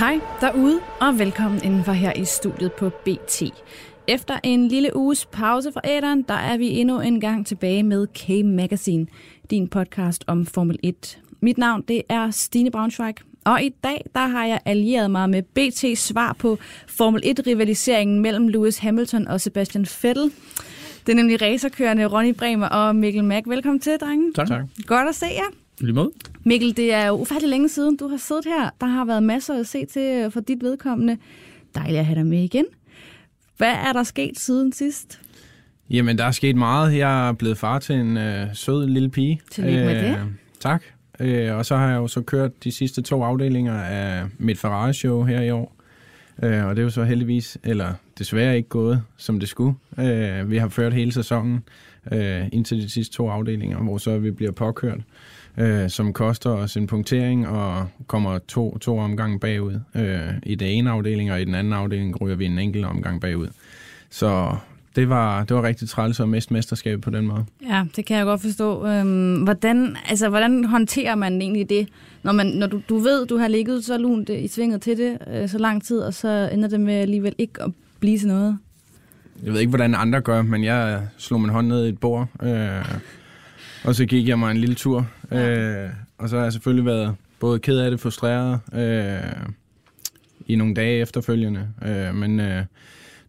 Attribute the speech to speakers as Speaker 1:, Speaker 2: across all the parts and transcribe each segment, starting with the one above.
Speaker 1: Hej derude, og velkommen indenfor her i studiet på BT. Efter en lille uges pause fra æderen, der er vi endnu en gang tilbage med K-Magazine, din podcast om Formel 1. Mit navn det er Stine Braunschweig, og i dag der har jeg allieret mig med BT's svar på Formel 1-rivaliseringen mellem Lewis Hamilton og Sebastian Vettel. Det er nemlig racerkørende Ronny Bremer og Mikkel Mack. Velkommen til, drenge.
Speaker 2: Tak. tak.
Speaker 1: Godt at se jer.
Speaker 2: Lige måde.
Speaker 1: Mikkel, det er jo ufattelig længe siden, du har siddet her. Der har været masser at se til øh, for dit vedkommende. Dejligt at have dig med igen. Hvad er der sket siden sidst?
Speaker 2: Jamen, der er sket meget. Jeg er blevet far til en øh, sød lille pige.
Speaker 1: Tillykke med det.
Speaker 2: Tak. Øh, og så har jeg jo så kørt de sidste to afdelinger af mit Ferrari-show her i år. Øh, og det er jo så heldigvis, eller desværre ikke gået, som det skulle. Øh, vi har ført hele sæsonen øh, indtil de sidste to afdelinger, hvor så vi bliver påkørt øh, som koster os en punktering og kommer to, to omgange bagud. Øh, I den ene afdeling og i den anden afdeling ryger vi en enkelt omgang bagud. Så det var, det var rigtig træls at miste mesterskabet på den måde.
Speaker 1: Ja, det kan jeg godt forstå. Øhm, hvordan, altså, hvordan håndterer man egentlig det, når, man, når du, du ved, du har ligget så lunt i svinget til det øh, så lang tid, og så ender det med alligevel ikke at blive til noget?
Speaker 2: Jeg ved ikke, hvordan andre gør, men jeg slog min hånd ned i et bord, øh, og så gik jeg mig en lille tur. Ja. Øh, og så har jeg selvfølgelig været både ked af det, frustreret øh, i nogle dage efterfølgende. Øh, men øh,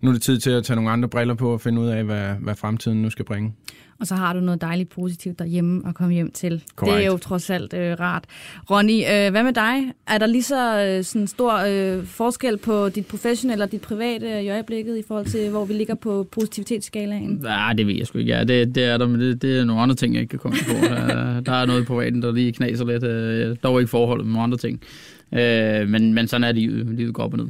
Speaker 2: nu er det tid til at tage nogle andre briller på og finde ud af, hvad, hvad fremtiden nu skal bringe.
Speaker 1: Og så har du noget dejligt positivt derhjemme at komme hjem til.
Speaker 2: Correct.
Speaker 1: Det er jo trods alt øh, rart. Ronny, øh, hvad med dig? Er der lige så øh, sådan stor øh, forskel på dit professionelle og dit private øh, i øjeblikket i forhold til, hvor vi ligger på positivitetsskalaen?
Speaker 3: Nej, det ved jeg sgu ikke. Ja, det, det er der, men det, det er nogle andre ting, jeg ikke kan komme på. Der, er noget på privaten, der lige knaser lidt. Øh, dog ikke forholdet med nogle andre ting. Øh, men, men sådan er livet. Livet går op og ned.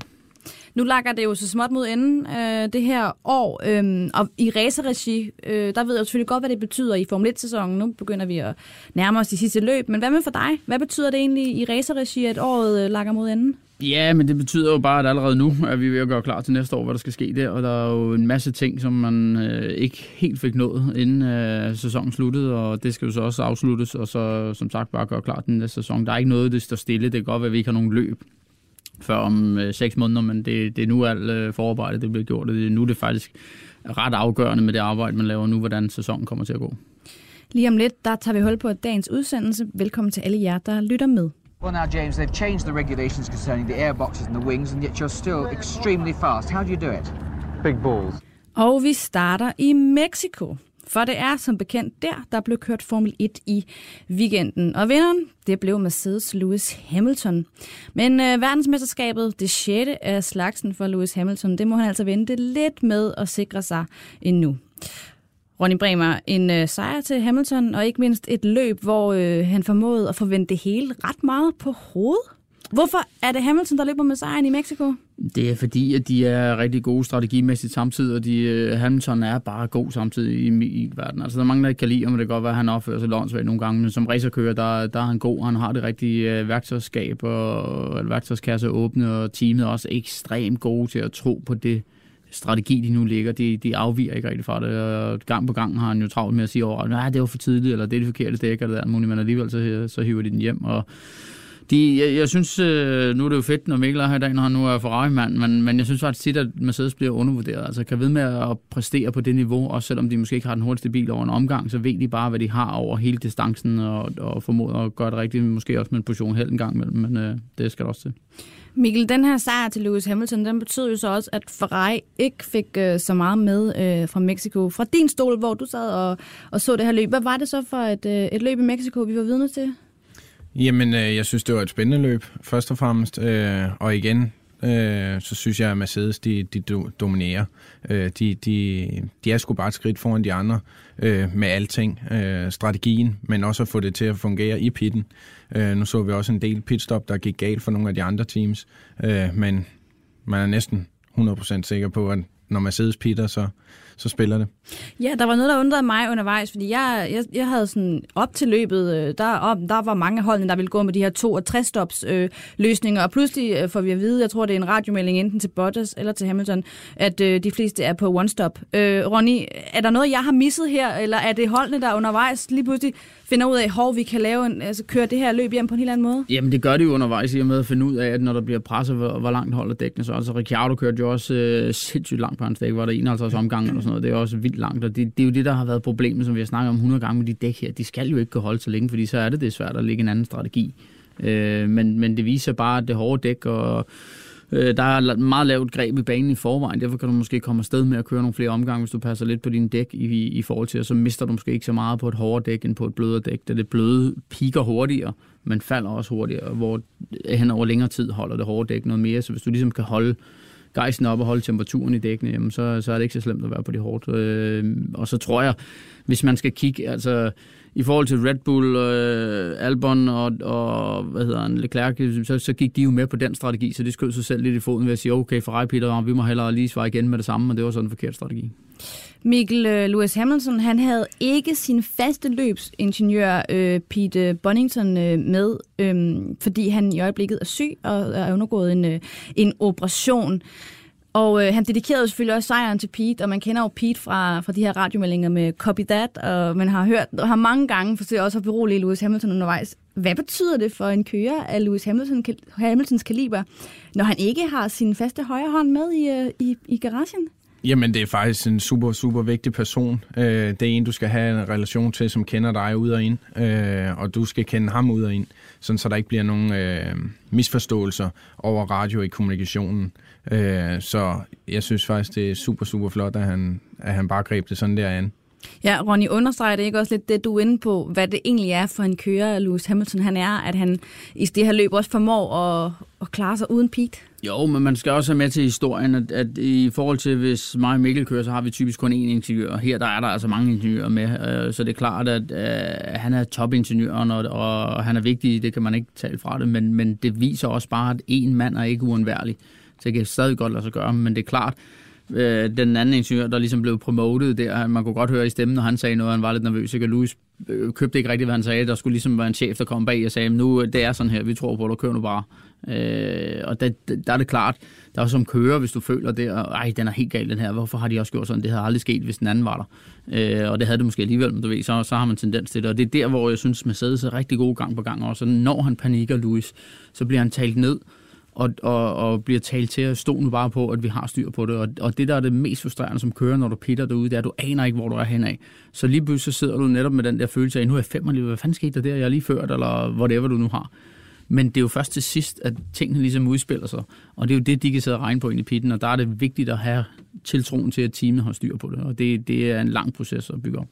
Speaker 1: Nu lakker det jo så småt mod enden øh, det her år, øh, og i racerregi, øh, der ved jeg selvfølgelig godt, hvad det betyder i Formel 1-sæsonen. Nu begynder vi at nærme os de sidste løb, men hvad med for dig? Hvad betyder det egentlig i racerregi, at året øh, lakker mod enden?
Speaker 3: Ja, men det betyder jo bare, at allerede nu er vi ved at gøre klar til næste år, hvad der skal ske der, og der er jo en masse ting, som man øh, ikke helt fik nået, inden øh, sæsonen sluttede, og det skal jo så også afsluttes, og så som sagt bare gøre klar til næste sæson. Der er ikke noget, det står stille. Det kan godt være, at vi ikke har nogen løb før om øh, seks måneder, men det, det er nu alt øh, forarbejdet det bliver gjort, og det er nu det er faktisk ret afgørende med det arbejde, man laver nu, hvordan sæsonen kommer til at gå.
Speaker 1: Lige om lidt, der tager vi hul på dagens udsendelse. Velkommen til alle jer, der lytter med.
Speaker 4: Well, now, James, they've changed the regulations concerning the airboxes and the wings, and yet you're still extremely fast. How do you do it?
Speaker 5: Big balls.
Speaker 1: Og vi starter i Mexico. For det er som bekendt der, der blev kørt Formel 1 i weekenden. Og vinderen, det blev Mercedes Lewis Hamilton. Men øh, verdensmesterskabet, det sjette af slagsen for Lewis Hamilton, det må han altså vente lidt med at sikre sig endnu. Ronny Bremer, en øh, sejr til Hamilton, og ikke mindst et løb, hvor øh, han formåede at forvente det hele ret meget på hovedet. Hvorfor er det Hamilton, der løber med sejren i Mexico?
Speaker 3: Det er fordi, at de er rigtig gode strategimæssigt samtidig, og de, øh, Hamilton er bare god samtidig i, i verden. Altså, der er mange, der ikke kan lide ham, det kan godt være, at han opfører sig lånsvagt nogle gange, men som racerkører, der, der er han god. Han har det rigtige øh, værktøjskab og værktøjskasse åbne, og teamet er også ekstremt gode til at tro på det strategi, de nu ligger. De, de afviger ikke rigtig fra det, og gang på gang har han jo travlt med at sige over, nej, det var for tidligt, eller det er det forkerte dæk, eller det der, men alligevel så, så hiver de den hjem, og de, jeg, jeg synes, øh, nu er det jo fedt, når Mikkel er her i dag, når han nu er Ferrari-mand, men, men jeg synes faktisk tit, at Mercedes bliver undervurderet. Altså kan ved med at præstere på det niveau, også selvom de måske ikke har den hurtigste bil over en omgang, så ved de bare, hvad de har over hele distancen, og, og formoder at gøre det rigtigt, måske også med en position helt en gang imellem, men øh, det skal der også til.
Speaker 1: Mikkel, den her sejr til Lewis Hamilton, den betød jo så også, at Ferrari ikke fik øh, så meget med øh, fra Mexico. Fra din stol, hvor du sad og, og så det her løb, hvad var det så for et, øh, et løb i Mexico, vi var vidne til?
Speaker 2: Jamen, øh, jeg synes, det var et spændende løb, først og fremmest. Øh, og igen, øh, så synes jeg, at Mercedes, de, de do, dominerer. Øh, de, de, de er sgu bare et skridt foran de andre øh, med alting. Øh, strategien, men også at få det til at fungere i pitten. Øh, nu så vi også en del pitstop, der gik galt for nogle af de andre teams. Øh, men man er næsten 100% sikker på, at når Mercedes pitter, så, så spiller det.
Speaker 1: Ja, der var noget, der undrede mig undervejs, fordi jeg, jeg, jeg havde sådan op til løbet, øh, der, op, der var mange holdene, der ville gå med de her 62 stops øh, løsninger, og pludselig øh, får vi at vide, jeg tror, det er en radiomelding enten til Bottas eller til Hamilton, at øh, de fleste er på one stop. Øh, Ronny, er der noget, jeg har misset her, eller er det holdene, der undervejs lige pludselig finder ud af, hvor vi kan lave en, altså, køre det her løb hjem på en helt anden måde?
Speaker 3: Jamen det gør det jo undervejs i og med at finde ud af, at når der bliver presset, hvor, hvor langt holder dækkene så. Altså Ricciardo kørte jo også øh, sindssygt langt på hans dæk, var der 51 omgange eller sådan noget. Det er også vildt langt, og det, det er jo det, der har været problemet, som vi har snakket om 100 gange med de dæk her. De skal jo ikke kunne holde så længe, fordi så er det det svært at lægge en anden strategi. Øh, men, men det viser bare, at det hårde dæk og Øh, der er meget lavt greb i banen i forvejen, derfor kan du måske komme afsted med at køre nogle flere omgange, hvis du passer lidt på din dæk i, i forhold til, og så mister du måske ikke så meget på et hårdere dæk end på et blødere dæk, da det bløde piker hurtigere, men falder også hurtigere, hvor hen over længere tid holder det hårde dæk noget mere, så hvis du ligesom kan holde gejsen op og holde temperaturen i dækkene, jamen så, så er det ikke så slemt at være på det hårdt. Øh, og så tror jeg, hvis man skal kigge, altså i forhold til Red Bull, øh, Albon og, og hvad hedder han, Leclerc, så, så gik de jo med på den strategi, så det skød sig selv lidt i foden ved at sige, okay, Ferrari Peter, vi må hellere lige svare igen med det samme, og det var sådan en forkert strategi.
Speaker 1: Mikkel uh, Lewis Hamilton, han havde ikke sin faste løbsingeniør øh, Pete Bonington øh, med, øh, fordi han i øjeblikket er syg og er undergået en, øh, en operation. Og øh, han dedikerede selvfølgelig også sejren til Pete, og man kender jo Pete fra, fra de her radiomeldinger med Copy That, og man har hørt og har mange gange forsøgt også at berolige Lewis Hamilton undervejs. Hvad betyder det for en kører af Lewis Hamilton, Hamiltons kaliber, når han ikke har sin faste højre hånd med i, øh, i, i garagen?
Speaker 2: Jamen, det er faktisk en super, super vigtig person. Øh, det er en, du skal have en relation til, som kender dig ud og ind, øh, og du skal kende ham ud og ind, sådan så der ikke bliver nogen øh, misforståelser over radio i kommunikationen. Øh, så jeg synes faktisk, det er super, super flot, at han, at han bare greb det sådan der an.
Speaker 1: Ja, Ronny, understreger det ikke også lidt det, du er inde på, hvad det egentlig er for en kører, Lewis Hamilton han er, at han i det her løb også formår at, at klare sig uden Pete?
Speaker 3: Jo, men man skal også have med til historien, at, at i forhold til, hvis mig og Mikkel kører, så har vi typisk kun én ingeniør. Her der er der altså mange ingeniører med, øh, så det er klart, at øh, han er topingeniøren, og, og han er vigtig, det kan man ikke tale fra det, men, men det viser også bare, at én mand er ikke uundværlig. Så det kan stadig godt lade sig gøre, men det er klart, øh, den anden ingeniør, der ligesom blev promotet der, man kunne godt høre i stemmen, når han sagde noget, han var lidt nervøs. Ikke? Louis øh, købte ikke rigtigt, hvad han sagde. Der skulle ligesom være en chef, der kom bag og sagde, nu øh, det er sådan her, vi tror på, du kør nu bare. Øh, og der, der er det klart, der er som kører, hvis du føler det, og ej, den er helt gal den her, hvorfor har de også gjort sådan? Det havde aldrig sket, hvis den anden var der. Øh, og det havde det måske alligevel, men du ved, så, så har man tendens til det. Og det er der, hvor jeg synes, Mercedes er rigtig god gang på gang også. Når han panikker Louis, så bliver han talt ned, og, og, og bliver talt til at stå nu bare på, at vi har styr på det. Og, og det, der er det mest frustrerende som kører, når du pitter derude, det er, at du aner ikke, hvor du er henad. Så lige pludselig så sidder du netop med den der følelse af, nu er jeg fem hvad fanden skete der der, jeg har lige ført, eller whatever du nu har. Men det er jo først til sidst, at tingene ligesom udspiller sig. Og det er jo det, de kan sidde og regne på ind i pitten, og der er det vigtigt at have tiltroen til, at teamet har styr på det. Og det, det er en lang proces at bygge op.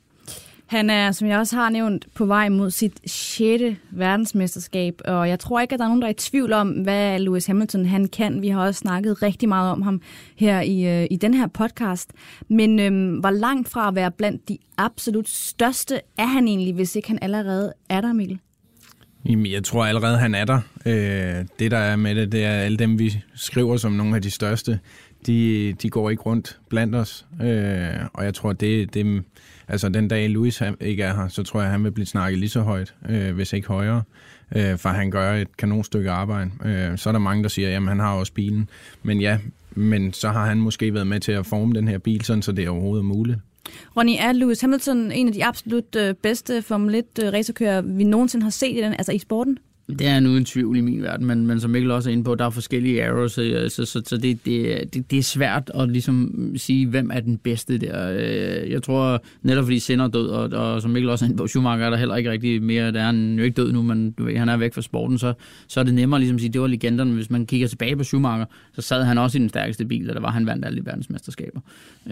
Speaker 1: Han er, som jeg også har nævnt, på vej mod sit 6. verdensmesterskab, og jeg tror ikke, at der er nogen, der er i tvivl om, hvad Lewis Hamilton han kan. Vi har også snakket rigtig meget om ham her i, øh, i den her podcast. Men øhm, var langt fra at være blandt de absolut største er han egentlig, hvis ikke han allerede er der, Mikkel?
Speaker 2: Jamen, jeg tror allerede, han er der. Øh, det, der er med det, det er alle dem, vi skriver som nogle af de største, de, de går ikke rundt blandt os. Øh, og jeg tror, det, det Altså den dag Louis ikke er her, så tror jeg, han vil blive snakket lige så højt, øh, hvis ikke højere. Øh, for han gør et kanonstykke arbejde. Øh, så er der mange, der siger, jamen han har også bilen. Men ja, men så har han måske været med til at forme den her bil, sådan, så det er overhovedet muligt.
Speaker 1: Ronny, er Lewis Hamilton en af de absolut øh, bedste Formel 1-racerkører, øh, vi nogensinde har set i, den, altså i sporten?
Speaker 3: Det er en uden tvivl i min verden, men, men som Mikkel også er inde på, der er forskellige arrows, så, så, så, så det, det, det, det er svært at ligesom sige, hvem er den bedste der. Øh, jeg tror netop fordi Senna er død, og, og som Mikkel også er inde på, Schumacher er der heller ikke rigtig mere, der er han jo ikke død nu, men du ved, han er væk fra sporten, så, så er det nemmere ligesom at sige, det var legenderne. Hvis man kigger tilbage på Schumacher, så sad han også i den stærkeste bil, og der var han vandt alle de verdensmesterskaber.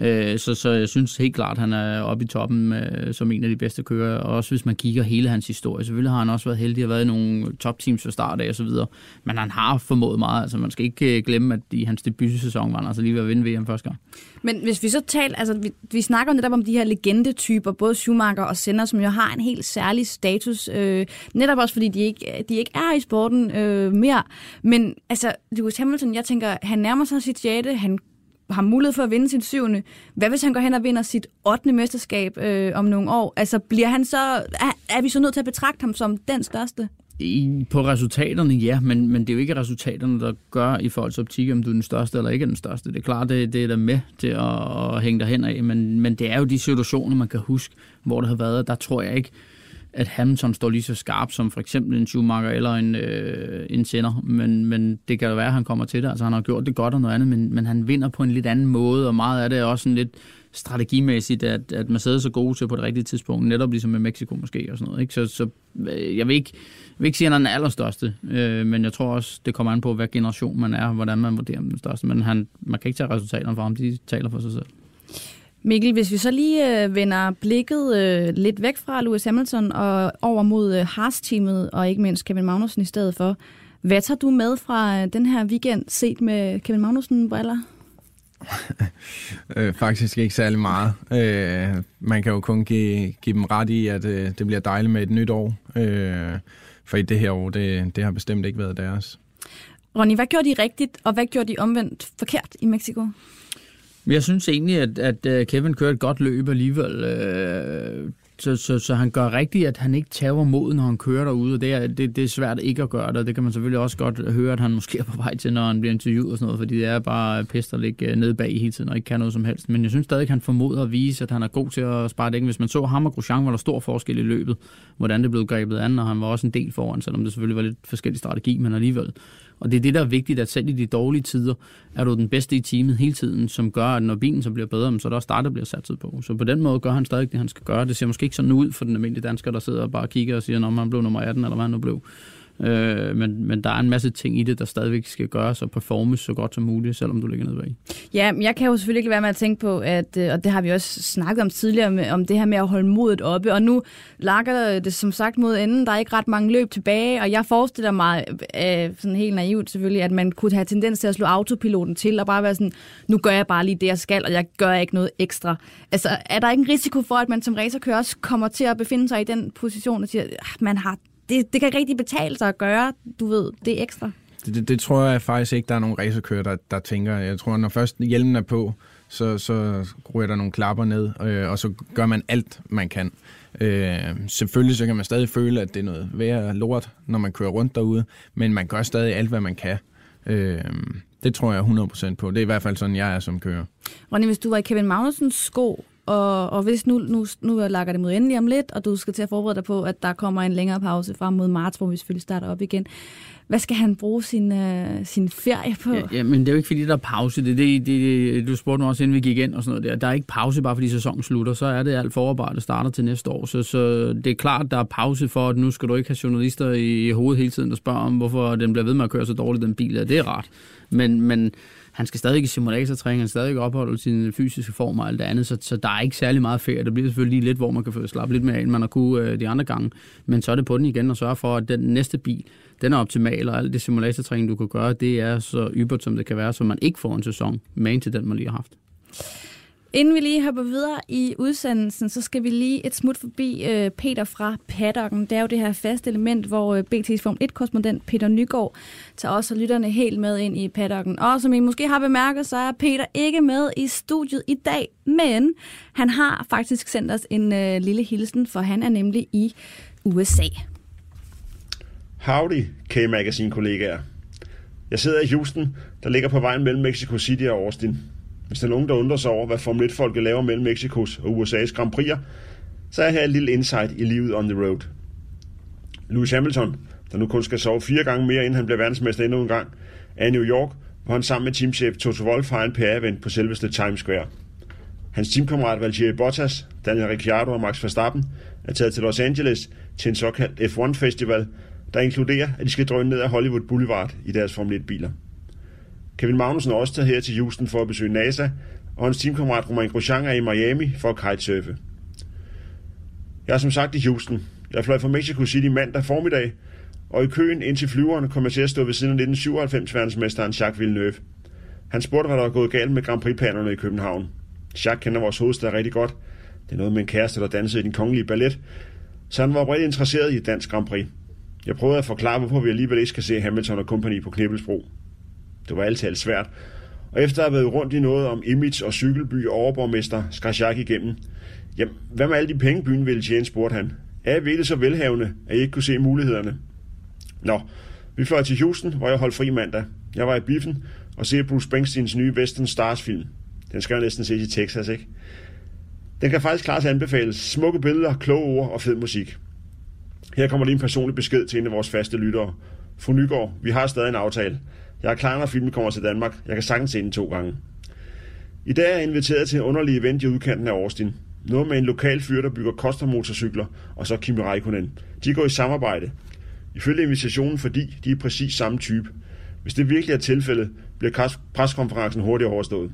Speaker 3: Øh, så, så jeg synes helt klart, han er oppe i toppen øh, som en af de bedste kører, og også hvis man kigger hele hans historie. Selvfølgelig har han også været heldig at have været i nogle topteams fra start af og så videre. Men han har formået meget. Altså, man skal ikke øh, glemme, at i hans debutsæson var han altså lige ved at vinde VM første gang.
Speaker 1: Men hvis vi så taler, altså vi, vi snakker netop om de her legendetyper, både Schumacher og Senna, som jo har en helt særlig status, øh, netop også fordi de ikke, de ikke er i sporten øh, mere. Men altså, Lewis Hamilton, jeg tænker, han nærmer sig sit jette, han har mulighed for at vinde sit syvende. Hvad hvis han går hen og vinder sit 8. mesterskab øh, om nogle år? Altså, bliver han så, er, er vi så nødt til at betragte ham som den største?
Speaker 3: I, på resultaterne, ja, men, men det er jo ikke resultaterne, der gør i folks optik, om du er den største eller ikke er den største. Det er klart, det, det er der med til at, at hænge dig hen af, men, men det er jo de situationer, man kan huske, hvor det har været. Der tror jeg ikke, at Hamilton står lige så skarp som for eksempel en Schumacher eller en, øh, en Senna, men, men det kan jo være, at han kommer til det. Altså han har gjort det godt og noget andet, men, men han vinder på en lidt anden måde, og meget af det er også sådan lidt strategimæssigt, at, at Mercedes er gode til på det rigtige tidspunkt, netop ligesom med Mexico måske og sådan noget. Ikke? Så, så øh, jeg vil ikke, jeg vil ikke sige, at han er den allerstørste, øh, men jeg tror også, det kommer an på, hvad generation man er, hvordan man vurderer den største. Men han, man kan ikke tage resultaterne fra ham, de taler for sig selv.
Speaker 1: Mikkel, hvis vi så lige øh, vender blikket øh, lidt væk fra Lewis Hamilton og over mod øh, Haas-teamet, og ikke mindst Kevin Magnussen i stedet for. Hvad tager du med fra øh, den her weekend set med Kevin Magnussen-briller?
Speaker 2: øh, faktisk ikke særlig meget. Øh, man kan jo kun give, give dem ret i, at øh, det bliver dejligt med et nyt år. Øh, for i det her år, det, det har bestemt ikke været deres.
Speaker 1: Ronny, hvad gjorde de rigtigt, og hvad gjorde de omvendt forkert i Mexico?
Speaker 3: Jeg synes egentlig, at, at øh, Kevin kører et godt løb alligevel. Så, så, så han gør rigtigt, at han ikke tager mod, når han kører derude, og det er, det, det er svært ikke at gøre det, det kan man selvfølgelig også godt høre, at han måske er på vej til, når han bliver interviewet og sådan noget, fordi det er bare pest at ligge øh, nede bag hele tiden og ikke kan noget som helst. Men jeg synes stadig, at han formoder at vise, at han er god til at spare dækken. Hvis man så ham og Grosjean, var der stor forskel i løbet, hvordan det blev grebet an, og han var også en del foran, selvom det selvfølgelig var lidt forskellig strategi, men alligevel. Og det er det, der er vigtigt, at selv i de dårlige tider, er du den bedste i teamet hele tiden, som gør, at når bilen så bliver bedre, så er der også start, der bliver satset på. Så på den måde gør han stadig det, han skal gøre. Det ser måske ikke sådan ud for den almindelige dansker, der sidder og bare kigger og siger, når han blev nummer 18, eller hvad han nu blev. Øh, men, men der er en masse ting i det, der stadigvæk skal gøres og performes så godt som muligt, selvom du ligger nede bag.
Speaker 1: Ja, men jeg kan jo selvfølgelig ikke være med at tænke på, at, øh, og det har vi også snakket om tidligere, med, om det her med at holde modet oppe, og nu lakker det som sagt mod enden. Der er ikke ret mange løb tilbage, og jeg forestiller mig, øh, sådan helt naivt selvfølgelig, at man kunne have tendens til at slå autopiloten til, og bare være sådan, nu gør jeg bare lige det, jeg skal, og jeg gør ikke noget ekstra. Altså, er der ikke en risiko for, at man som racerkører også kommer til at befinde sig i den position, og siger, at man har det, det kan rigtig betale sig at gøre, du ved, det ekstra.
Speaker 2: Det, det, det tror jeg faktisk ikke, der er nogen racerkører, der, der tænker. Jeg tror, når først hjelmen er på, så, så ryger der nogle klapper ned, øh, og så gør man alt, man kan. Øh, selvfølgelig så kan man stadig føle, at det er noget værre lort, når man kører rundt derude, men man gør stadig alt, hvad man kan. Øh, det tror jeg 100% på. Det er i hvert fald sådan, jeg er som kører.
Speaker 1: Ronny, hvis du var i Kevin Magnusens sko, og, og hvis nu, nu, nu lakker det mod endelig om lidt, og du skal til at forberede dig på, at der kommer en længere pause frem mod marts, hvor vi selvfølgelig starter op igen. Hvad skal han bruge sin, øh, sin ferie på?
Speaker 3: Ja, ja, men det er jo ikke fordi, der er pause. Det, det, det, du spurgte mig også, inden vi gik ind og sådan noget der. Der er ikke pause bare fordi sæsonen slutter. Så er det alt forarbejde, starter til næste år. Så, så det er klart, der er pause for, at nu skal du ikke have journalister i hovedet hele tiden, der spørger om, hvorfor den bliver ved med at køre så dårligt, den bil. Ja, det er rart. Men, men han skal stadig i simulatortræning, han skal stadig opholde sin fysiske form og alt det andet, så, så der er ikke særlig meget ferie. Der bliver selvfølgelig lige lidt, hvor man kan få slappe lidt mere af, end man har kunne øh, de andre gange. Men så er det på den igen og sørge for, at den næste bil, den er optimal, og alt det simulatortræning, du kan gøre, det er så ybert, som det kan være, så man ikke får en sæson med til den, man lige har haft.
Speaker 1: Inden vi lige hopper videre i udsendelsen, så skal vi lige et smut forbi øh, Peter fra Paddocken. Det er jo det her faste element, hvor øh, BT's Form 1-korrespondent Peter Nygaard tager også lytterne helt med ind i Paddocken. Og som I måske har bemærket, så er Peter ikke med i studiet i dag, men han har faktisk sendt os en øh, lille hilsen, for han er nemlig i USA.
Speaker 5: Howdy, K-Magazine-kollegaer. Jeg sidder i Houston, der ligger på vejen mellem Mexico City og Austin. Hvis der er nogen, der undrer sig over, hvad Formel 1-folket laver mellem Mexikos og USA's Grand Prix'er, så er her et lille insight i livet on the road. Lewis Hamilton, der nu kun skal sove fire gange mere, inden han bliver verdensmester endnu en gang, er i New York, hvor han sammen med teamchef Toto Wolff har en PR-event på selveste Times Square. Hans teamkammerat Valtteri Bottas, Daniel Ricciardo og Max Verstappen er taget til Los Angeles til en såkaldt F1-festival, der inkluderer, at de skal drøne ned ad Hollywood Boulevard i deres Formel 1-biler. Kevin Magnussen er også taget her til Houston for at besøge NASA, og hans teamkammerat Romain Grosjean er i Miami for at kitesurfe. Jeg er som sagt i Houston. Jeg fløj fra Mexico City mandag formiddag, og i køen ind til flyveren kom jeg til at stå ved siden af 1997-verdensmesteren Jacques Villeneuve. Han spurgte, hvad der var gået galt med Grand Prix-planerne i København. Jacques kender vores hovedstad rigtig godt. Det er noget med en kæreste, der dansede i den kongelige ballet. Så han var oprigtigt interesseret i et dansk Grand Prix. Jeg prøvede at forklare, hvorfor vi alligevel ikke skal se Hamilton og Company på Knibbelsbro. Det var altid alt svært. Og efter at have været rundt i noget om image og cykelby og overborgmester Skrasjak igennem, jamen, hvad med alle de penge, byen ville tjene, spurgte han. Er I virkelig så velhavende, at I ikke kunne se mulighederne? Nå, vi fløj til Houston, hvor jeg holdt fri mandag. Jeg var i biffen og se Bruce Springsteens nye Western Stars film. Den skal jo næsten ses i Texas, ikke? Den kan faktisk klart anbefales. Smukke billeder, kloge ord og fed musik. Her kommer lige en personlig besked til en af vores faste lyttere. Fru Nygaard, vi har stadig en aftale. Jeg er klar, når filmen kommer til Danmark. Jeg kan sagtens se den to gange. I dag er jeg inviteret til en underlig event i udkanten af Austin. Noget med en lokal fyr, der bygger custom-motorcykler, og så Kimi Raikkonen. De går i samarbejde. Ifølge invitationen, fordi de er præcis samme type. Hvis det virkelig er tilfældet, bliver preskonferencen hurtigt overstået.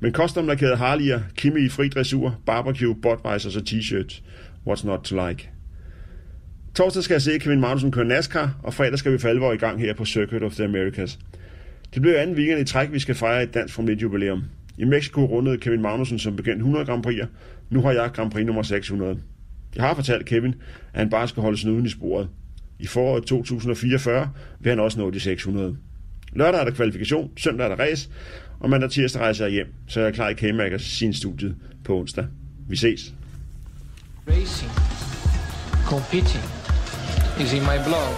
Speaker 5: Men custom lakerede Harley'er, Kimi i fri dressur, barbecue, Budweiser og t-shirts. What's not to like? Torsdag skal jeg se Kevin Magnussen køre NASCAR, og fredag skal vi for alvor i gang her på Circuit of the Americas. Det bliver anden weekend i træk, vi skal fejre et dansk Formel 1 jubilæum. I Mexico rundede Kevin Magnussen som bekendt 100 Grand Prix'er. Nu har jeg Grand Prix nummer 600. Jeg har fortalt Kevin, at han bare skal holde snuden i sporet. I foråret 2044 vil han også nå de 600. Lørdag er der kvalifikation, søndag er der race, og mandag tirsdag rejser jeg hjem, så jeg er klar i k sin studiet på onsdag. Vi ses.
Speaker 6: Racing, competing is in my blog.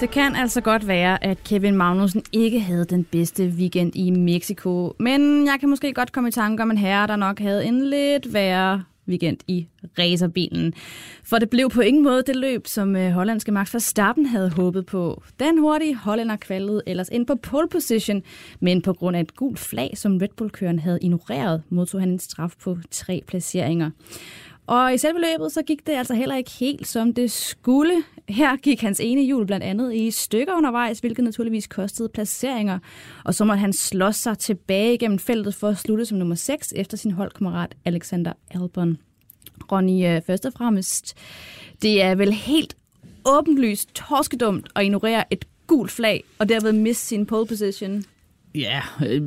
Speaker 1: Det kan altså godt være, at Kevin Magnussen ikke havde den bedste weekend i Mexico, men jeg kan måske godt komme i tanke om en herre, der nok havde en lidt værre weekend i racerbilen. For det blev på ingen måde det løb, som øh, hollandske Max Verstappen havde håbet på. Den hurtige hollænder kvalede ellers ind på pole position, men på grund af et gult flag, som Red Bull-køren havde ignoreret, modtog han en straf på tre placeringer. Og i selve løbet, så gik det altså heller ikke helt, som det skulle. Her gik hans ene hjul blandt andet i stykker undervejs, hvilket naturligvis kostede placeringer. Og så måtte han slås sig tilbage gennem feltet for at slutte som nummer 6 efter sin holdkammerat Alexander Albon. Ronny, øh, først og fremmest, det er vel helt åbenlyst torskedumt at ignorere et gult flag og derved miste sin pole position.
Speaker 3: Ja, øh,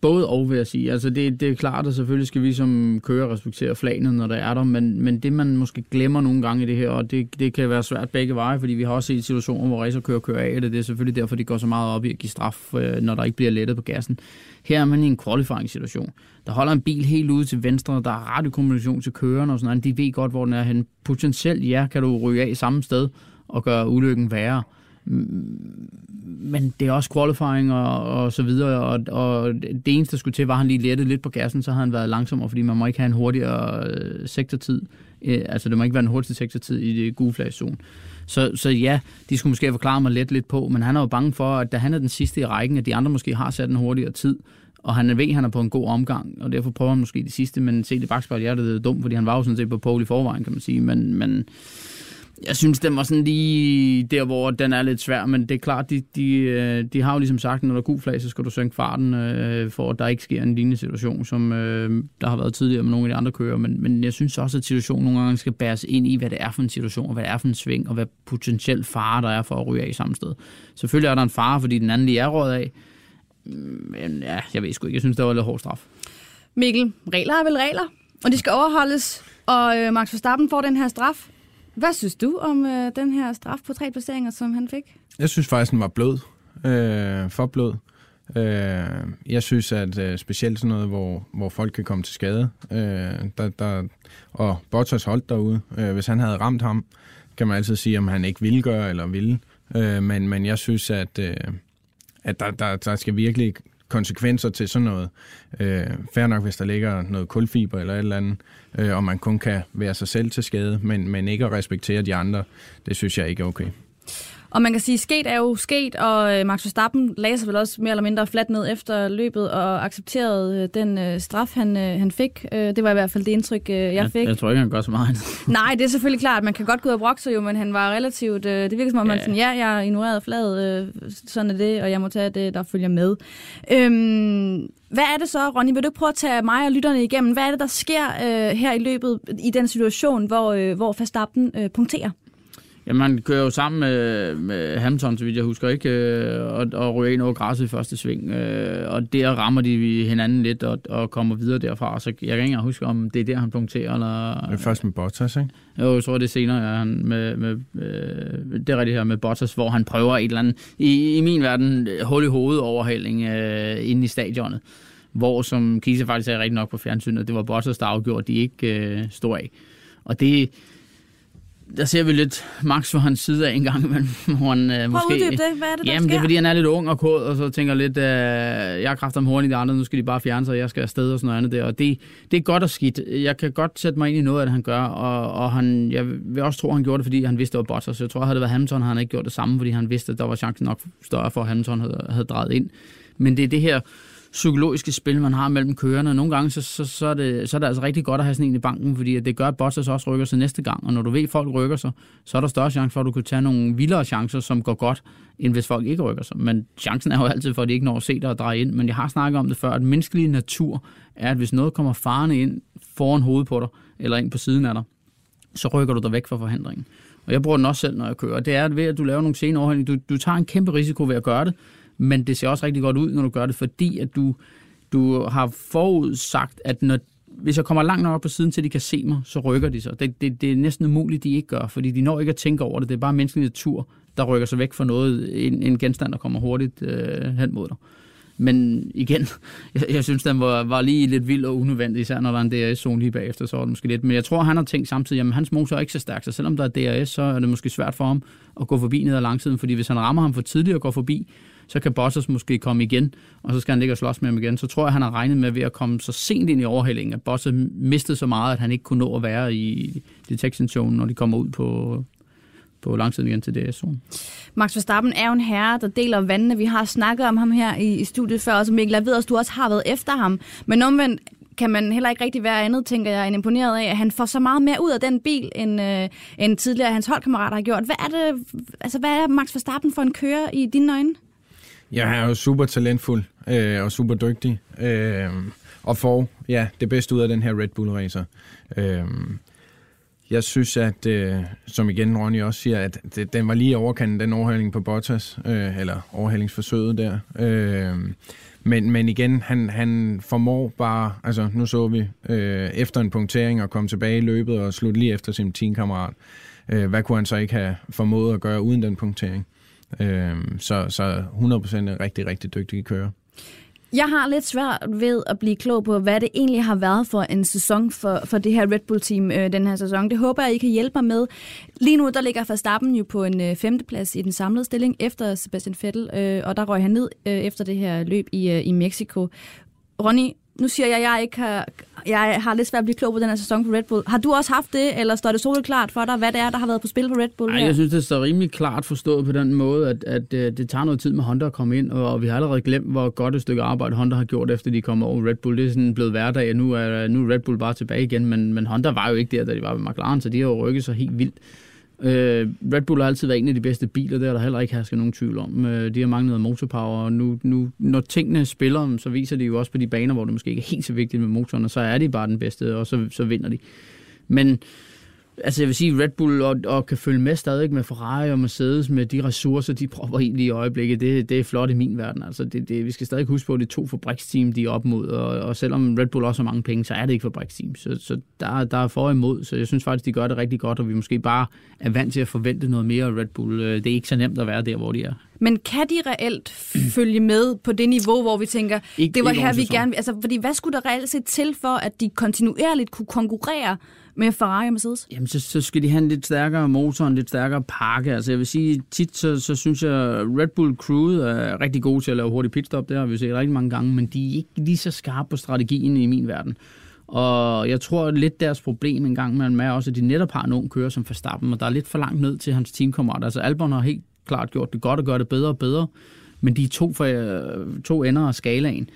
Speaker 3: både og vil jeg sige. Altså det, det er klart, at selvfølgelig skal vi som kører respektere flagene, når der er der, men, men det man måske glemmer nogle gange i det her, og det, det kan være svært begge veje, fordi vi har også set situationer, hvor racerkører kører af det. Det er selvfølgelig derfor, de går så meget op i at give straf, øh, når der ikke bliver lettet på gassen. Her er man i en qualifying-situation. Der holder en bil helt ude til venstre, der er radiokommunikation til kørerne og sådan noget. De ved godt, hvor den er hen. Potentielt, ja, kan du ryge af samme sted og gøre ulykken værre Mm, men det er også qualifying og, og så videre, og, og det eneste, der skulle til, var, at han lige lettede lidt på gassen, så havde han været langsommere, fordi man må ikke have en hurtigere øh, sektortid. Øh, altså, det må ikke være en hurtig sektortid i det gule flagzone. Så, så ja, de skulle måske forklare mig let lidt på, men han er jo bange for, at da han er den sidste i rækken, at de andre måske har sat en hurtigere tid, og han ved, at han er på en god omgang, og derfor prøver han måske det sidste, men se det bagspejl, ja, det er dumt, fordi han var jo sådan set på pole i forvejen, kan man sige, men, men jeg synes, den var sådan lige der, hvor den er lidt svær, men det er klart, de, de, øh, de har jo ligesom sagt, når der er god flag, så skal du sænke farten, øh, for at der ikke sker en lignende situation, som øh, der har været tidligere med nogle af de andre kører. Men, men jeg synes også, at situationen nogle gange skal bæres ind i, hvad det er for en situation, og hvad det er for en sving, og hvad potentiel fare der er for at ryge af i samme sted. Selvfølgelig er der en fare, fordi den anden lige er råd af, men ja, jeg ved sgu ikke. Jeg synes, det var lidt hård straf.
Speaker 1: Mikkel, regler er vel regler, og de skal overholdes, og øh, Max Verstappen får den her straf. Hvad synes du om øh, den her straf på tre placeringer, som han fik?
Speaker 2: Jeg synes faktisk, den var blød. Øh, for blød. Øh, jeg synes, at øh, specielt sådan noget, hvor, hvor folk kan komme til skade, øh, der, der, og Bottas holdt derude, øh, hvis han havde ramt ham, kan man altid sige, om han ikke ville gøre eller ville. Øh, men, men jeg synes, at, øh, at der, der, der skal virkelig konsekvenser til sådan noget. Øh, Færre nok, hvis der ligger noget kulfiber eller et eller andet, øh, og man kun kan være sig selv til skade, men, men ikke at respektere de andre, det synes jeg ikke er okay.
Speaker 1: Og man kan sige, sket er jo sket, og øh, Max Verstappen lagde sig vel også mere eller mindre fladt ned efter løbet og accepterede øh, den øh, straf, han, han fik. Det var i hvert fald det indtryk, jeg fik.
Speaker 3: Jeg, tror ikke, han gør så meget.
Speaker 1: Nej, det er selvfølgelig klart. Man kan godt gå ud og brokse jo, men han var relativt... Det virker som om, ja. man sådan, ja, jeg ignorerede fladet, sådan er det, og jeg må tage det, der følger med. Øhm, hvad er det så, Ronny? Vil du prøve at tage mig og lytterne igennem? Hvad er det, der sker øh, her i løbet i den situation, hvor, øh, hvor Verstappen øh, punkterer?
Speaker 3: Ja, man kører jo sammen med, med Hamilton, så vidt jeg husker, ikke? Øh, og, og ryger ind over græsset i første sving. Øh, og der rammer de hinanden lidt og, og kommer videre derfra. Så jeg kan ikke engang huske, om det er der, han punkterer. Eller,
Speaker 2: Det er først med Bottas, ikke?
Speaker 3: Jo, jeg tror, det er senere, ja, han med, med, øh, det er rigtigt her med Bottas, hvor han prøver et eller andet, i, i min verden, hul i hovedet overhaling øh, inde i stadionet. Hvor, som Kisa faktisk er rigtig nok på fjernsynet, det var Bottas, der afgjorde, de ikke øh, stod af. Og det, der ser vi lidt Max fra hans side af en gang imellem, hvor han øh,
Speaker 1: Prøv
Speaker 3: måske...
Speaker 1: det. Hvad er det, der
Speaker 3: Jamen, det
Speaker 1: sker?
Speaker 3: er fordi, han er lidt ung og kod, og så tænker lidt, øh, jeg har kræfter om horn i de andre, nu skal de bare fjerne sig, jeg skal afsted og sådan noget andet der. Og det, det er godt og skidt. Jeg kan godt sætte mig ind i noget af det, han gør, og, og han, jeg vil også tro, han gjorde det, fordi han vidste, det var Bottas. Jeg tror, havde det været Hamilton, havde han ikke gjort det samme, fordi han vidste, at der var chancen nok større for, at Hamilton havde, havde drejet ind. Men det er det her psykologiske spil, man har mellem kørerne. Og nogle gange, så, så, så, er det, så er det altså rigtig godt at have sådan en i banken, fordi det gør, at Bottas også rykker sig næste gang. Og når du ved, at folk rykker sig, så er der større chance for, at du kan tage nogle vildere chancer, som går godt, end hvis folk ikke rykker sig. Men chancen er jo altid for, at de ikke når at se dig og dreje ind. Men jeg har snakket om det før, at menneskelig natur er, at hvis noget kommer farne ind foran hovedet på dig, eller ind på siden af dig, så rykker du dig væk fra forhindringen. Og jeg bruger den også selv, når jeg kører. Det er at ved, at du laver nogle sene overhældning. Du, du tager en kæmpe risiko ved at gøre det, men det ser også rigtig godt ud, når du gør det, fordi at du, du har forudsagt, at når, hvis jeg kommer langt nok op på siden, til de kan se mig, så rykker de sig. Det, det, det er næsten umuligt, de ikke gør, fordi de når ikke at tænke over det. Det er bare menneskelig natur, der rykker sig væk fra noget, en, en genstand, der kommer hurtigt øh, hen mod dig. Men igen, jeg, jeg synes, den var, var lige lidt vild og unødvendig, især når der er en DRS-zone lige bagefter, så var det måske lidt. Men jeg tror, han har tænkt samtidig, at hans motor er ikke så stærk, så selvom der er DRS, så er det måske svært for ham at gå forbi ned ad langsiden, fordi hvis han rammer ham for tidligt og går forbi, så kan Bottas måske komme igen, og så skal han ligge og slås med ham igen. Så tror jeg, han har regnet med ved at komme så sent ind i overhalingen, at Bottas mistede så meget, at han ikke kunne nå at være i detection zone, når de kommer ud på, på langsiden igen til DRS-zonen.
Speaker 1: Max Verstappen er jo en herre, der deler vandene. Vi har snakket om ham her i, i studiet før, og Mikkel, jeg ved også, du også har været efter ham. Men omvendt kan man heller ikke rigtig være andet, tænker jeg, end imponeret af, at han får så meget mere ud af den bil, end, øh, end tidligere hans holdkammerater har gjort. Hvad er det, altså, hvad er Max Verstappen for en kører i dine øjne?
Speaker 2: Jeg er jo super talentfuld øh, og super dygtig. Øh, og får ja, det bedste ud af den her Red Bull racer. Øh, jeg synes, at, øh, som igen Ronny også siger, at det, den var lige overkanten, den overhaling på Bottas, øh, eller overhalingsforsøget der. Øh, men, men igen, han, han formår bare, altså nu så vi, øh, efter en punktering og komme tilbage i løbet og slutte lige efter sin teamkammerat. Øh, hvad kunne han så ikke have formået at gøre uden den punktering? Øh, så, så 100% en rigtig, rigtig dygtig kører.
Speaker 1: Jeg har lidt svært ved at blive klog på, hvad det egentlig har været for en sæson for, for det her Red Bull-team øh, den her sæson. Det håber jeg, I kan hjælpe mig med. Lige nu der ligger Verstappen jo på en øh, femteplads i den samlede stilling efter Sebastian Vettel, øh, og der røg han ned øh, efter det her løb i, øh, i Mexico. Ronny, nu siger jeg, at jeg ikke har, jeg har lidt svært at blive klog på den her sæson på Red Bull. Har du også haft det, eller står det solet klart for dig, hvad det er, der har været på spil på Red Bull
Speaker 3: Ej,
Speaker 1: her?
Speaker 3: jeg synes, det står rimelig klart forstået på den måde, at, at, at det tager noget tid med Honda at komme ind, og vi har allerede glemt, hvor godt et stykke arbejde Honda har gjort, efter de kom over Red Bull. Det er sådan blevet hverdag, og nu er, nu er Red Bull bare tilbage igen, men, men Honda var jo ikke der, da de var ved McLaren, så de har jo rykket sig helt vildt. Øh, Red Bull har altid været en af de bedste biler, det er der heller ikke hersket nogen tvivl om. Øh, de har manglet motorpower, og nu, nu, når tingene spiller, så viser de jo også på de baner, hvor det måske ikke er helt så vigtigt med motoren, og så er de bare den bedste, og så, så vinder de. Men altså jeg vil sige, Red Bull og, og kan følge med stadig med Ferrari og Mercedes med de ressourcer, de propper ind i øjeblikket, det, det er flot i min verden. Altså det, det, vi skal stadig huske på, at det er to fabriksteam, de er op mod, og, og selvom Red Bull også har mange penge, så er det ikke fabriksteam. Så, så der, der er for og imod, så jeg synes faktisk, de gør det rigtig godt, og vi måske bare er vant til at forvente noget mere af Red Bull. Øh, Det er ikke så nemt at være der, hvor de er.
Speaker 1: Men kan de reelt følge med på det niveau, hvor vi tænker,
Speaker 3: Ikke-
Speaker 1: det var
Speaker 3: ikke
Speaker 1: her, vi gerne... Altså, fordi hvad skulle der reelt set til for, at de kontinuerligt kunne konkurrere med Ferrari og Mercedes?
Speaker 3: Jamen, så, så skal de have en lidt stærkere motor, en lidt stærkere pakke. Altså, jeg vil sige, tit så, så synes jeg, Red Bull crewet er rigtig gode til at lave hurtig pitstop. Det har vi set rigtig mange gange, men de er ikke lige så skarpe på strategien i min verden. Og jeg tror lidt deres problem en gang med er også, at de netop har en ung kører som Verstappen, og der er lidt for langt ned til hans teamkammerater. Altså Albon har helt klart gjort det godt og gør det bedre og bedre, men de er to, for, øh, to ender af skalaen.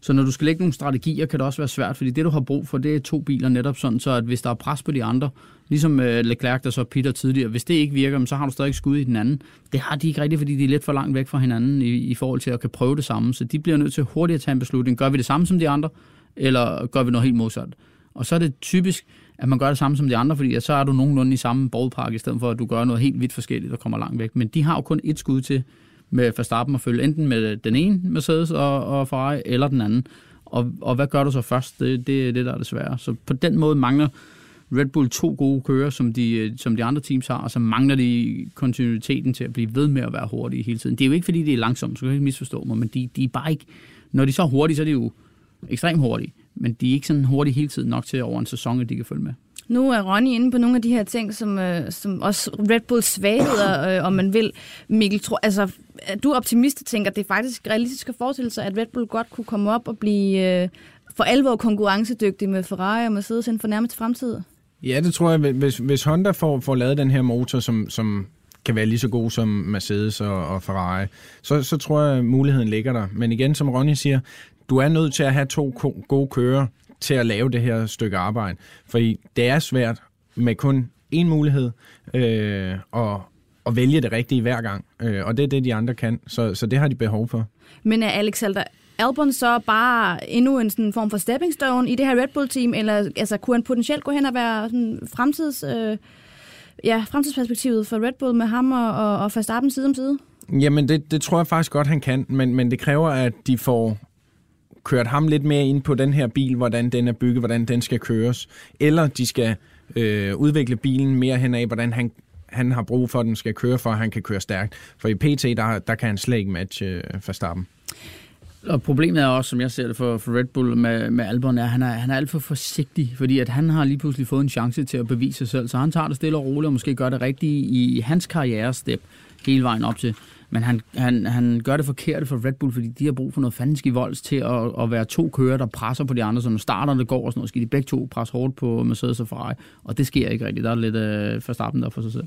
Speaker 3: Så når du skal lægge nogle strategier, kan det også være svært, fordi det, du har brug for, det er to biler netop sådan, så at hvis der er pres på de andre, ligesom øh, Leclerc, der så Peter tidligere, hvis det ikke virker, så har du stadig skud i den anden. Det har de ikke rigtigt, fordi de er lidt for langt væk fra hinanden i, i forhold til at kan prøve det samme. Så de bliver nødt til hurtigt at tage en beslutning. Gør vi det samme som de andre, eller gør vi noget helt modsat? Og så er det typisk, at man gør det samme som de andre, fordi så er du nogenlunde i samme ballpark, i stedet for at du gør noget helt vidt forskelligt, og kommer langt væk. Men de har jo kun et skud til med Verstappen at følge, enten med den ene Mercedes og, og Ferrari, eller den anden. Og, og hvad gør du så først? Det, det er det, der er det svære. Så på den måde mangler Red Bull to gode kører, som de, som de andre teams har, og så mangler de kontinuiteten til at blive ved med at være hurtige hele tiden. Det er jo ikke, fordi det er langsomt, så kan ikke misforstå mig, men de, de er bare ikke... Når de er så hurtige, så er de jo ekstremt hurtige, men de er ikke sådan hurtige hele tiden nok til over en sæson, at de kan følge med.
Speaker 1: Nu er Ronny inde på nogle af de her ting, som, øh, som også Red Bulls svagheder, øh, om man vil. Mikkel, tror, altså, er du optimist og tænker, at det er faktisk realistisk at forestille sig, at Red Bull godt kunne komme op og blive øh, for alvor konkurrencedygtig med Ferrari og Mercedes inden for nærmest fremtid?
Speaker 2: Ja, det tror jeg. Hvis, hvis Honda får, får lavet den her motor, som, som kan være lige så god som Mercedes og, og Ferrari, så, så tror jeg, at muligheden ligger der. Men igen, som Ronny siger, du er nødt til at have to gode kører til at lave det her stykke arbejde. Fordi det er svært med kun én mulighed øh, og, at vælge det rigtige hver gang. Øh, og det er det, de andre kan. Så, så det har de behov for.
Speaker 1: Men er Alexander Albon så bare endnu en sådan form for stepping stone i det her Red Bull-team, eller altså, kunne han potentielt gå hen og være sådan fremtids, øh, ja, fremtidsperspektivet for Red Bull med ham og, og, og Verstappen side om side?
Speaker 2: Jamen, det, det tror jeg faktisk godt, han kan, men, men det kræver, at de får kørt ham lidt mere ind på den her bil, hvordan den er bygget, hvordan den skal køres, eller de skal øh, udvikle bilen mere hen af, hvordan han, han har brug for, at den skal køre, for at han kan køre stærkt. For i PT, der, der kan han slet ikke matche øh, Verstappen.
Speaker 3: Og problemet er også, som jeg ser det for, for Red Bull med, med Albon, er, at han er, han er alt for forsigtig, fordi at han har lige pludselig fået en chance til at bevise sig selv, så han tager det stille og roligt og måske gør det rigtige i hans karrierestep hele vejen op til men han, han, han gør det forkerte for Red Bull, fordi de har brug for noget fandenski volds til at, at være to kører, der presser på de andre, så når starterne går og sådan noget, skal de begge to presse hårdt på Mercedes og Ferrari, og det sker ikke rigtigt. Der er lidt øh, forstappen der for sig selv.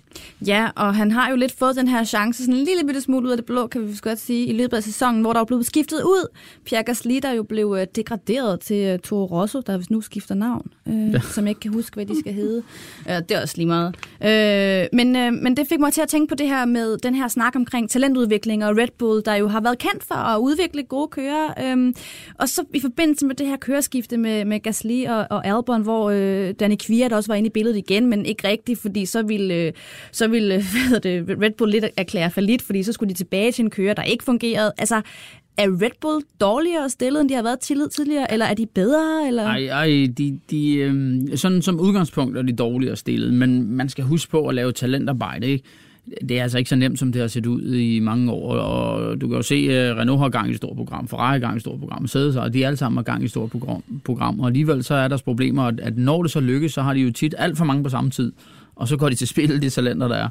Speaker 1: Ja, og han har jo lidt fået den her chance, sådan en lille bitte smule ud af det blå, kan vi godt sige, i løbet af sæsonen, hvor der er blevet skiftet ud. Pierre Gasly, der jo blev øh, degraderet til uh, Toro Rosso, der hvis nu skifter navn, øh, ja. som jeg ikke kan huske, hvad de skal hedde. Øh, det er også lige meget. Øh, men, øh, men det fik mig til at tænke på det her med den her snak omkring talent talentudvikling og Red Bull, der jo har været kendt for at udvikle gode kører. Øhm, og så i forbindelse med det her køreskifte med, med Gasly og, og Albon, hvor øh, Danny Kviat også var inde i billedet igen, men ikke rigtigt, fordi så ville, øh, så ville hvad det, Red Bull lidt erklære for lidt, fordi så skulle de tilbage til en kører, der ikke fungerede. Altså, er Red Bull dårligere stillet, end de har været tillid tidligere, eller er de bedre? Eller?
Speaker 3: Ej, ej de, de, øh, sådan som udgangspunkt er de dårligere stillet, men man skal huske på at lave talentarbejde, ikke? Det er altså ikke så nemt, som det har set ud i mange år. Og du kan jo se, at Renault har gang i et stort program, Ferrari har gang i et stort program, Mercedes og de alle sammen har gang i et stort program, program. Og alligevel så er der problemer, at når det så lykkes, så har de jo tit alt for mange på samme tid. Og så går de til spil, de talenter, der er.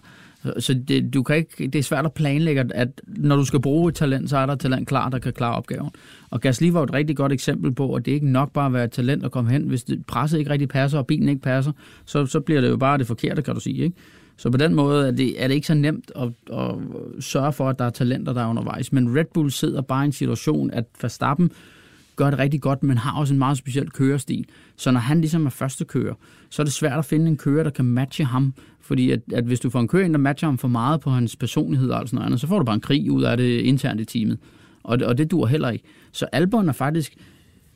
Speaker 3: Så det, du kan ikke, det er svært at planlægge, at når du skal bruge et talent, så er der et talent klar, der kan klare opgaven. Og Gasly var et rigtig godt eksempel på, at det ikke nok bare at være et talent at komme hen. Hvis det, presset ikke rigtig passer, og bilen ikke passer, så, så bliver det jo bare det forkerte, kan du sige. Ikke? Så på den måde er det, er det ikke så nemt at, at sørge for, at der er talenter, der er undervejs. Men Red Bull sidder bare i en situation, at Verstappen gør det rigtig godt, men har også en meget speciel kørestil. Så når han ligesom er første kører, så er det svært at finde en kører, der kan matche ham. Fordi at, at hvis du får en kører ind, der matcher ham for meget på hans personlighed og sådan noget andet, så får du bare en krig ud af det internt i teamet. Og og det dur heller ikke. Så Albon er faktisk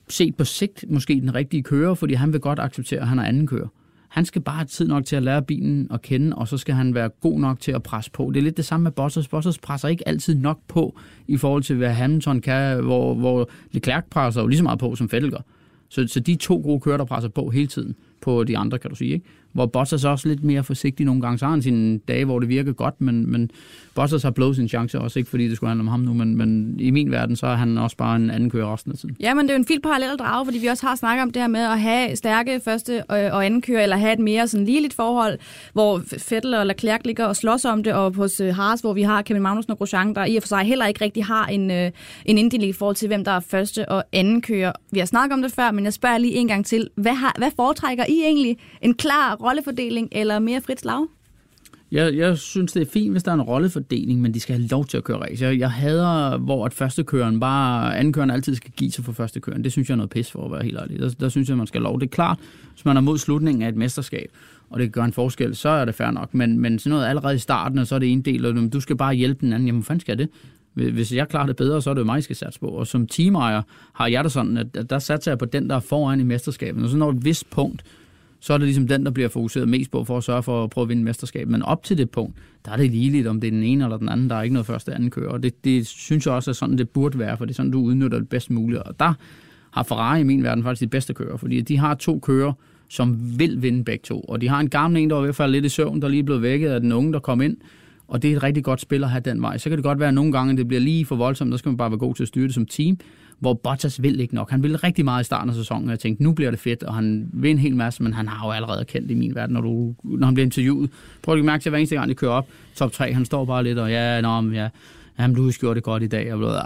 Speaker 3: set på sigt måske den rigtige kører, fordi han vil godt acceptere, at han er anden kører. Han skal bare have tid nok til at lære bilen at kende, og så skal han være god nok til at presse på. Det er lidt det samme med Bottas. Bottas presser ikke altid nok på i forhold til, hvad Hamilton kan, hvor, hvor Leclerc presser jo lige så meget på, som Vettel gør. Så, så de to gode kører, der presser på hele tiden på de andre, kan du sige. Ikke? Hvor Bottas er også lidt mere forsigtig nogle gange. Så har han sine dage, hvor det virker godt, men, men Bottas har blået sin chance også, ikke fordi det skulle handle om ham nu, men, men i min verden, så er han også bare en anden kører resten af tiden.
Speaker 1: Ja, men det er jo en fin parallel at drage, fordi vi også har snakket om det her med at have stærke første og anden kører, eller have et mere sådan ligeligt forhold, hvor Fettel og Leclerc ligger og slås om det, og hos øh, Haas, hvor vi har Kevin Magnussen og Grosjean, der i og for sig heller ikke rigtig har en, øh, en inddeling i forhold til, hvem der er første og anden kører. Vi har snakket om det før, men jeg spørger lige en gang til. Hvad, har, hvad foretrækker I egentlig? En klar rollefordeling eller mere frit slag?
Speaker 3: Jeg, jeg synes, det er fint, hvis der er en rollefordeling, men de skal have lov til at køre race. Jeg, jeg hader, hvor at førstekøren bare, andenkøren altid skal give sig for førstekøren. Det synes jeg er noget pis for at være helt ærlig. Der, der synes jeg, man skal have lov. Det er klart, hvis man er mod slutningen af et mesterskab, og det gør en forskel, så er det fair nok. Men, men sådan noget allerede i starten, og så er det en del, og du skal bare hjælpe den anden. Jamen, hvor fanden skal jeg det? Hvis jeg klarer det bedre, så er det jo mig, jeg skal satse på. Og som teamejer har jeg det sådan, at der satser jeg på den, der er foran i mesterskabet. Og så når et vist punkt, så er det ligesom den, der bliver fokuseret mest på for at sørge for at prøve at vinde mesterskab. Men op til det punkt, der er det ligeligt, om det er den ene eller den anden. Der er ikke noget første anden kører. Og det, det synes jeg også er sådan, det burde være, for det er sådan, du udnytter det bedst muligt. Og der har Ferrari i min verden faktisk de bedste kører, fordi de har to kører, som vil vinde begge to. Og de har en gammel en, der var ved at falde lidt i søvn, der lige er blevet vækket af den unge, der kom ind. Og det er et rigtig godt spil at have den vej. Så kan det godt være, at nogle gange det bliver lige for voldsomt, der skal man bare være god til at styre det som team hvor Bottas vil ikke nok. Han ville rigtig meget i starten af sæsonen, og jeg tænkte, nu bliver det fedt, og han vil en hel masse, men han har jo allerede kendt i min verden, når, du, når han bliver interviewet. Prøv at mærke til, at hver eneste gang, de kører op, top 3, han står bare lidt, og ja, nå, men ja, jamen, du har gjort det godt i dag, og blevet,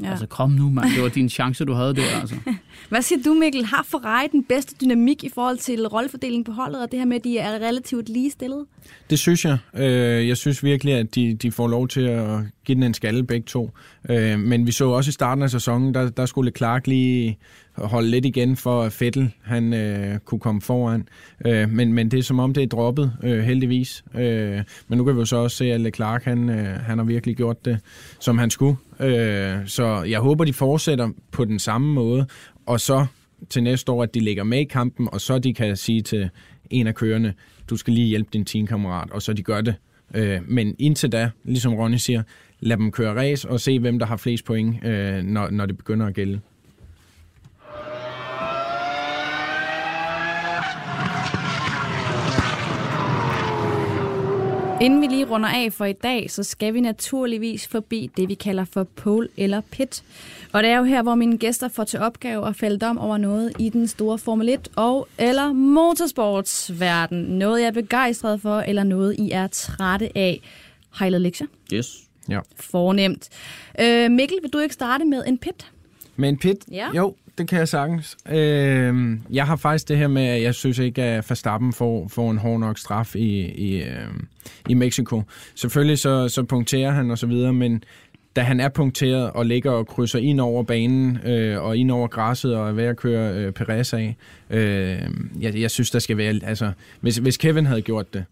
Speaker 3: Ja. Altså kom nu, mand. Det var din chance, du havde der. Altså.
Speaker 1: Hvad siger du, Mikkel? Har Ferrari den bedste dynamik i forhold til rollefordelingen på holdet, og det her med, at de er relativt lige stillet?
Speaker 2: Det synes jeg. Øh, jeg synes virkelig, at de, de får lov til at give den en skalle begge to. Øh, men vi så også i starten af sæsonen, der, der skulle Clark lige holde lidt igen for at Fettel han øh, kunne komme foran. Øh, men, men det er som om, det er droppet, øh, heldigvis. Øh, men nu kan vi jo så også se, at Leclerc han, øh, han har virkelig gjort det, som han skulle. Øh, så jeg håber, de fortsætter på den samme måde, og så til næste år, at de ligger med i kampen, og så de kan sige til en af kørende, du skal lige hjælpe din teamkammerat, og så de gør det. Øh, men indtil da, ligesom Ronny siger, lad dem køre race og se, hvem der har flest point, øh, når, når det begynder at gælde.
Speaker 1: Inden vi lige runder af for i dag, så skal vi naturligvis forbi det, vi kalder for pole eller pit. Og det er jo her, hvor mine gæster får til opgave at fælde dom over noget i den store Formel 1 og eller motorsportsverden. Noget, jeg er begejstret for, eller noget, I er trætte af. Lavet lektier?
Speaker 3: Yes.
Speaker 2: Ja.
Speaker 1: Fornemt. Øh, Mikkel, vil du ikke starte med en pit?
Speaker 2: Med en pit?
Speaker 1: Ja.
Speaker 2: Jo, det kan jeg sagtens. Øh, jeg har faktisk det her med, at jeg synes ikke, at Verstappen får, får en hård nok straf i, i, øh, i Mexico. Selvfølgelig så, så punkterer han og så videre, men da han er punkteret og ligger og krydser ind over banen øh, og ind over græsset og er ved at køre øh, Perez af, øh, jeg, jeg synes, der skal være... Altså, hvis, hvis Kevin havde gjort det,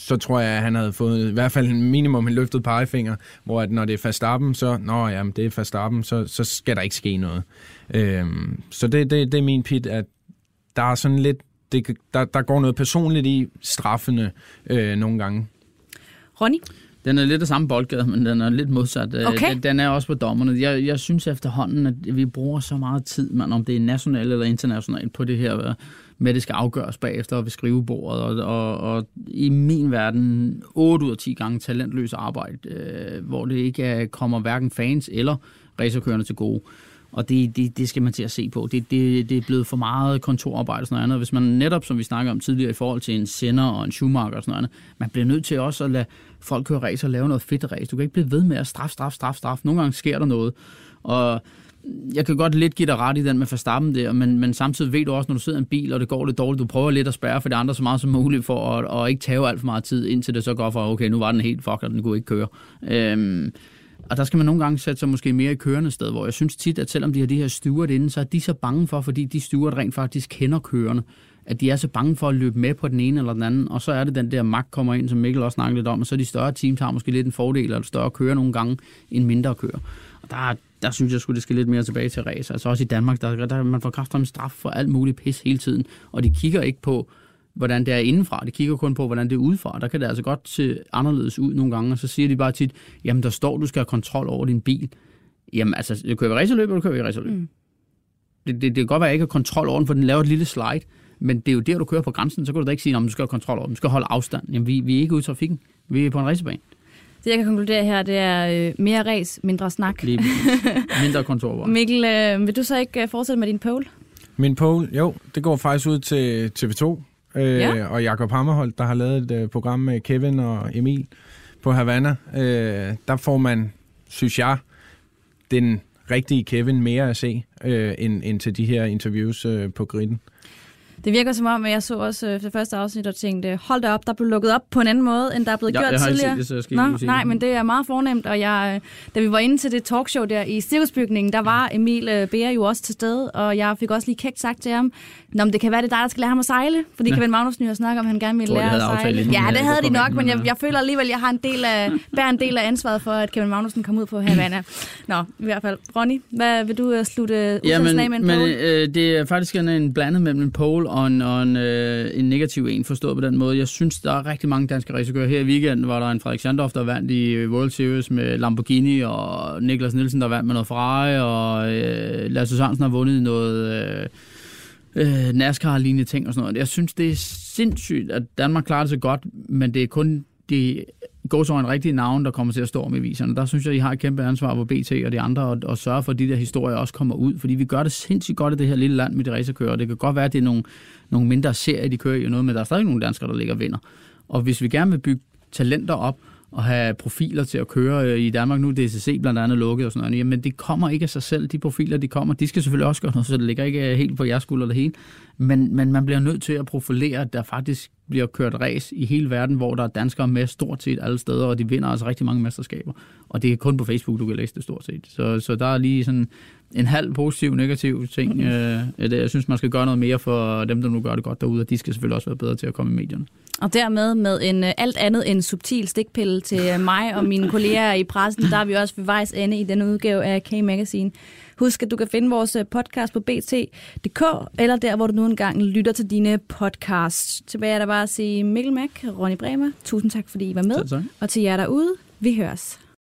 Speaker 2: så tror jeg, at han havde fået i hvert fald en minimum en løftet pegefinger, hvor at når det er Verstappen, så, nå jamen, det er Verstappen, så, så skal der ikke ske noget. Øhm, så det, det, det er min pit, at der er sådan lidt, det, der, der går noget personligt i straffene øh, nogle gange.
Speaker 1: Ronny?
Speaker 3: Den er lidt af samme boldgade, men den er lidt modsat. Øh,
Speaker 1: Okay.
Speaker 3: Den, den er også på dommerne. Jeg, jeg synes efterhånden, at vi bruger så meget tid, man, om det er nationalt eller internationalt, på det her med, at det skal afgøres bagefter ved skrivebordet. Og, og, og i min verden, 8 ud af 10 gange talentløs arbejde, øh, hvor det ikke er, kommer hverken fans eller racerkørende til gode. Og det, det, det skal man til at se på. Det, det, det er blevet for meget kontorarbejde og sådan noget andet. Hvis man netop, som vi snakker om tidligere, i forhold til en sender og en Schumacher og sådan noget andet, man bliver nødt til også at lade folk køre race og lave noget fedt race. Du kan ikke blive ved med at straf, straf, straf, straf. Nogle gange sker der noget. Og jeg kan godt lidt give dig ret i den med Verstappen der, men, men samtidig ved du også, når du sidder i en bil, og det går lidt dårligt, du prøver lidt at spærre for de andre så meget som muligt, for at, at ikke tage alt for meget tid, indtil det så går for, okay, nu var den helt fucked, og den kunne ikke køre. Øhm, og der skal man nogle gange sætte sig måske mere i kørende sted, hvor jeg synes tit, at selvom de har de her steward inde, så er de så bange for, fordi de steward rent faktisk kender kørende, at de er så bange for at løbe med på den ene eller den anden, og så er det den der magt kommer ind, som Mikkel også snakkede lidt om, og så de større teams har måske lidt en fordel, eller større kører nogle gange, end mindre kører. Og der, der synes jeg skulle det skal lidt mere tilbage til race. Altså også i Danmark, der, der man får kraftigt straf for alt muligt pis hele tiden, og de kigger ikke på, hvordan det er indenfra. De kigger kun på, hvordan det er udefra. Der kan det altså godt se anderledes ud nogle gange, og så siger de bare tit, jamen der står, du skal have kontrol over din bil. Jamen altså, du kører vi racerløb, eller du kører vi racerløb? Mm. Det, det, det kan godt være, at jeg ikke har kontrol over den, for den laver et lille slide, men det er jo der, du kører på grænsen, så kan du da ikke sige, at du skal have kontrol over den. Du skal holde afstand. Jamen, vi, vi er ikke ude i trafikken. Vi er på en racerbane.
Speaker 1: Det, jeg kan konkludere her, det er øh, mere race, mindre snak.
Speaker 3: Lige mindre kontor.
Speaker 1: Mikkel, øh, vil du så ikke øh, fortsætte med din pole?
Speaker 2: Min pole, jo, det går faktisk ud til TV2 øh,
Speaker 1: Ja.
Speaker 2: og Jakob Hammerholt, der har lavet et øh, program med Kevin og Emil på Havana. Øh, der får man, synes jeg, den rigtige Kevin mere at se, øh, end, end til de her interviews øh, på griden.
Speaker 1: Det virker som om, at jeg så også øh, det første afsnit og tænkte, hold da op, der blev lukket op på en anden måde, end der er blevet
Speaker 3: Ja,
Speaker 1: gjort
Speaker 3: jeg har ikke
Speaker 1: tidligere.
Speaker 3: set det, så jeg
Speaker 1: Nå,
Speaker 3: ikke sige
Speaker 1: nej, men det er meget fornemt, og jeg, øh, da vi var inde til det talkshow der i Cirkusbygningen, der var Emil øh, Bære jo også til stede, og jeg fik også lige kægt sagt til ham, Nå, men det kan være, det er dig, der skal lære ham at sejle, fordi
Speaker 3: Ja.
Speaker 1: Kevin Magnussen jo har snakket om, han gerne
Speaker 3: de
Speaker 1: lære at sejle.
Speaker 3: inden,
Speaker 1: Ja, det havde de nok, men jeg,
Speaker 3: men,
Speaker 1: jeg føler alligevel, at jeg har en del af, bærer en del af ansvaret for, at Kevin Magnussen kom ud på Havana. Nå, i hvert fald. Ronny, hvad vil du uh, slutte
Speaker 3: Ja,
Speaker 1: udsendelsen af med
Speaker 3: men,
Speaker 1: en
Speaker 3: men øh, det er faktisk en, en blandet mellem en pole og en, og en, øh, en negativ en, forstået på den måde. Jeg synes, der er rigtig mange danske racerkører. Her i weekenden var der en Frederik Sandhoff, der vandt i World Series med Lamborghini, og Niklas Nielsen, der vandt med noget Ferrari, og øh, Lasse Sørensen har vundet noget... Øh, øh, NASCAR-lignende ting og sådan noget. Jeg synes, det er sindssygt, at Danmark klarer det så godt, men det er kun de går så en rigtig navn, der kommer til at stå om i viserne. Der synes jeg, I har et kæmpe ansvar på BT og de andre, og, og sørge for, at de der historier også kommer ud, fordi vi gør det sindssygt godt i det her lille land med de racerkører. Det kan godt være, at det er nogle, nogle mindre serier, de kører i noget, men der er stadig nogle danskere, der ligger og vinder. Og hvis vi gerne vil bygge talenter op, og have profiler til at køre øh, i Danmark. Nu er DCC blandt andet lukket og sådan noget. Jamen, det kommer ikke af sig selv. De profiler, de kommer, de skal selvfølgelig også gøre noget, så det ligger ikke øh, helt på jeres skulder det hele. Men, men man bliver nødt til at profilere, at der faktisk bliver kørt race i hele verden, hvor der er danskere med stort set alle steder, og de vinder altså rigtig mange mesterskaber. Og det er kun på Facebook, du kan læse det stort set. Så, så der er lige sådan en halv positiv, negativ ting. Mm. Øh, jeg synes, man skal gøre noget mere for dem, der nu gør det godt derude, og de skal selvfølgelig også være bedre til at komme i medierne.
Speaker 1: Og dermed med en øh, alt andet end subtil stikpille til øh, mig og mine kolleger i pressen, der er vi også ved vejs ende i denne udgave af K-Magazine. Husk, at du kan finde vores øh, podcast på bt.dk, eller der, hvor du nu engang lytter til dine podcasts. Tilbage er der bare at sige Mikkel Mack, Ronny Bremer, tusind tak, fordi I var med. Og til jer derude, vi høres.